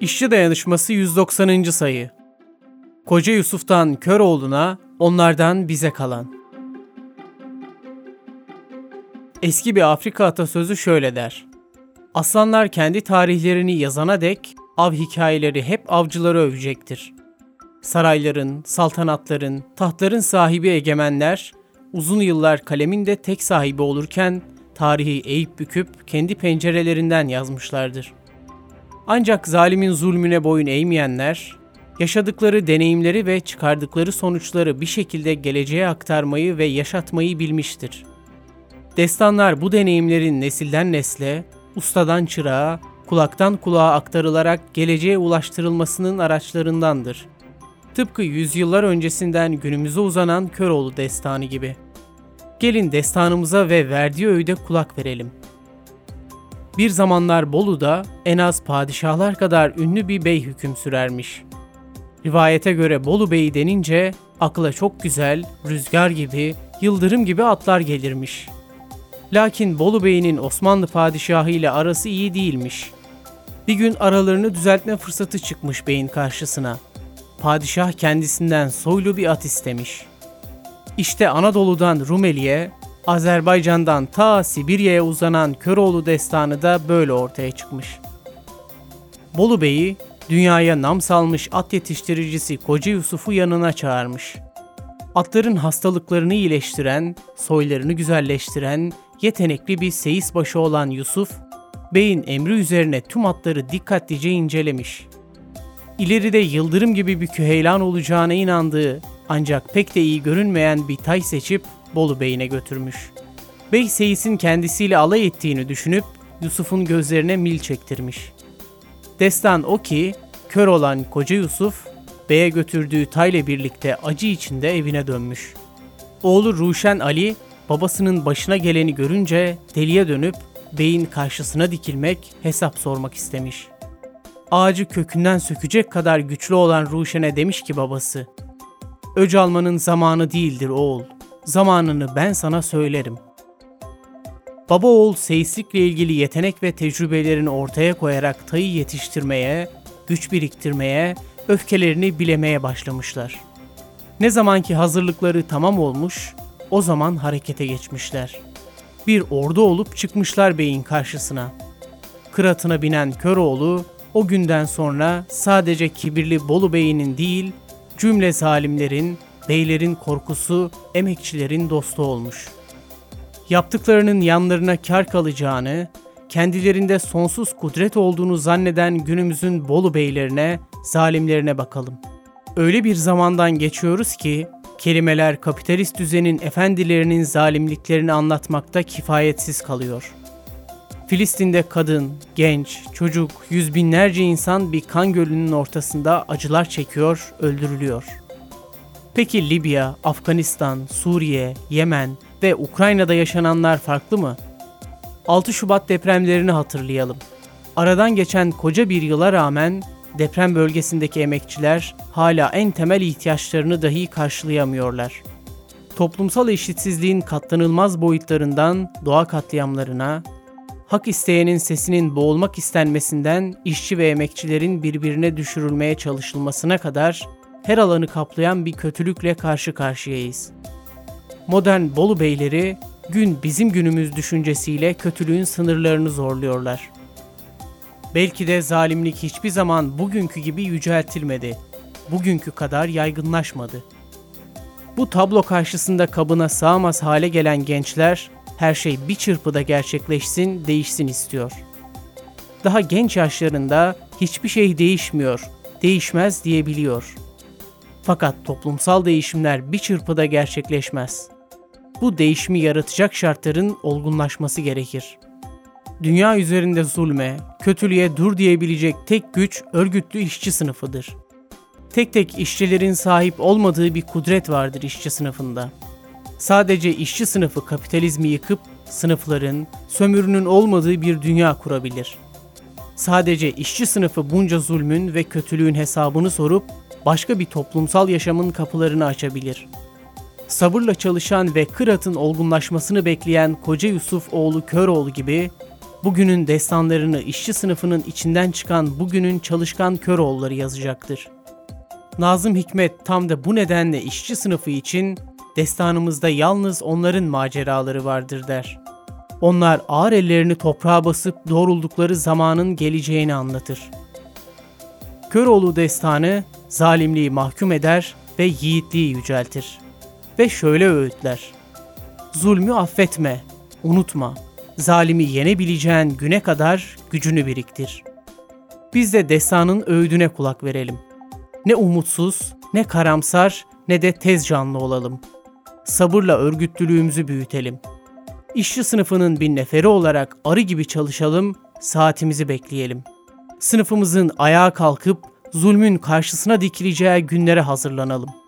İşçi Dayanışması 190. sayı. Koca Yusuf'tan Köroğlu'na, onlardan bize kalan. Eski bir Afrika atasözü şöyle der. Aslanlar kendi tarihlerini yazana dek av hikayeleri hep avcıları övecektir. Sarayların, saltanatların, tahtların sahibi egemenler uzun yıllar kalemin de tek sahibi olurken tarihi eğip büküp kendi pencerelerinden yazmışlardır. Ancak zalimin zulmüne boyun eğmeyenler, yaşadıkları deneyimleri ve çıkardıkları sonuçları bir şekilde geleceğe aktarmayı ve yaşatmayı bilmiştir. Destanlar bu deneyimlerin nesilden nesle, ustadan çırağa, kulaktan kulağa aktarılarak geleceğe ulaştırılmasının araçlarındandır. Tıpkı yüzyıllar öncesinden günümüze uzanan Köroğlu destanı gibi. Gelin destanımıza ve verdiği öğüde kulak verelim. Bir zamanlar Bolu'da en az padişahlar kadar ünlü bir bey hüküm sürermiş. Rivayete göre Bolu Bey denince akla çok güzel, rüzgar gibi, yıldırım gibi atlar gelirmiş. Lakin Bolu Bey'in Osmanlı padişahı ile arası iyi değilmiş. Bir gün aralarını düzeltme fırsatı çıkmış beyin karşısına. Padişah kendisinden soylu bir at istemiş. İşte Anadolu'dan Rumeli'ye, Azerbaycan'dan ta Sibirya'ya uzanan Köroğlu destanı da böyle ortaya çıkmış. Bolu Bey'i dünyaya nam salmış at yetiştiricisi Koca Yusuf'u yanına çağırmış. Atların hastalıklarını iyileştiren, soylarını güzelleştiren, yetenekli bir seyis başı olan Yusuf, beyin emri üzerine tüm atları dikkatlice incelemiş. İleride yıldırım gibi bir küheylan olacağına inandığı ancak pek de iyi görünmeyen bir tay seçip Bolu Bey'ine götürmüş. Bey Seyis'in kendisiyle alay ettiğini düşünüp Yusuf'un gözlerine mil çektirmiş. Destan o ki kör olan koca Yusuf beye götürdüğü tayla birlikte acı içinde evine dönmüş. Oğlu Ruşen Ali babasının başına geleni görünce deliye dönüp beyin karşısına dikilmek, hesap sormak istemiş. Ağacı kökünden sökecek kadar güçlü olan Ruşen'e demiş ki babası, Öc almanın zamanı değildir oğul. Zamanını ben sana söylerim. Baba oğul seyislikle ilgili yetenek ve tecrübelerini ortaya koyarak tayı yetiştirmeye, güç biriktirmeye, öfkelerini bilemeye başlamışlar. Ne zamanki hazırlıkları tamam olmuş, o zaman harekete geçmişler. Bir ordu olup çıkmışlar beyin karşısına. Kıratına binen Köroğlu o günden sonra sadece kibirli Bolu Bey'inin değil, cümle zalimlerin, beylerin korkusu, emekçilerin dostu olmuş. Yaptıklarının yanlarına kar kalacağını, kendilerinde sonsuz kudret olduğunu zanneden günümüzün Bolu beylerine, zalimlerine bakalım. Öyle bir zamandan geçiyoruz ki kelimeler kapitalist düzenin efendilerinin zalimliklerini anlatmakta kifayetsiz kalıyor. Filistin'de kadın, genç, çocuk, yüz binlerce insan bir kan gölünün ortasında acılar çekiyor, öldürülüyor. Peki Libya, Afganistan, Suriye, Yemen ve Ukrayna'da yaşananlar farklı mı? 6 Şubat depremlerini hatırlayalım. Aradan geçen koca bir yıla rağmen deprem bölgesindeki emekçiler hala en temel ihtiyaçlarını dahi karşılayamıyorlar. Toplumsal eşitsizliğin katlanılmaz boyutlarından doğa katliamlarına, hak isteyenin sesinin boğulmak istenmesinden işçi ve emekçilerin birbirine düşürülmeye çalışılmasına kadar her alanı kaplayan bir kötülükle karşı karşıyayız. Modern Bolu beyleri gün bizim günümüz düşüncesiyle kötülüğün sınırlarını zorluyorlar. Belki de zalimlik hiçbir zaman bugünkü gibi yüceltilmedi. Bugünkü kadar yaygınlaşmadı. Bu tablo karşısında kabına sığamaz hale gelen gençler her şey bir çırpıda gerçekleşsin, değişsin istiyor. Daha genç yaşlarında hiçbir şey değişmiyor, değişmez diyebiliyor. Fakat toplumsal değişimler bir çırpıda gerçekleşmez. Bu değişimi yaratacak şartların olgunlaşması gerekir. Dünya üzerinde zulme, kötülüğe dur diyebilecek tek güç örgütlü işçi sınıfıdır. Tek tek işçilerin sahip olmadığı bir kudret vardır işçi sınıfında. Sadece işçi sınıfı kapitalizmi yıkıp sınıfların, sömürünün olmadığı bir dünya kurabilir. Sadece işçi sınıfı bunca zulmün ve kötülüğün hesabını sorup başka bir toplumsal yaşamın kapılarını açabilir. Sabırla çalışan ve Kırat'ın olgunlaşmasını bekleyen koca Yusuf oğlu Köroğlu gibi bugünün destanlarını işçi sınıfının içinden çıkan bugünün çalışkan Köroğulları yazacaktır. Nazım Hikmet tam da bu nedenle işçi sınıfı için destanımızda yalnız onların maceraları vardır der. Onlar ağır ellerini toprağa basıp doğruldukları zamanın geleceğini anlatır. Köroğlu destanı zalimliği mahkum eder ve yiğitliği yüceltir. Ve şöyle öğütler. Zulmü affetme, unutma. Zalimi yenebileceğin güne kadar gücünü biriktir. Biz de destanın öğüdüne kulak verelim. Ne umutsuz, ne karamsar, ne de tez canlı olalım. Sabırla örgütlülüğümüzü büyütelim. İşçi sınıfının bir neferi olarak arı gibi çalışalım, saatimizi bekleyelim. Sınıfımızın ayağa kalkıp zulmün karşısına dikileceği günlere hazırlanalım.''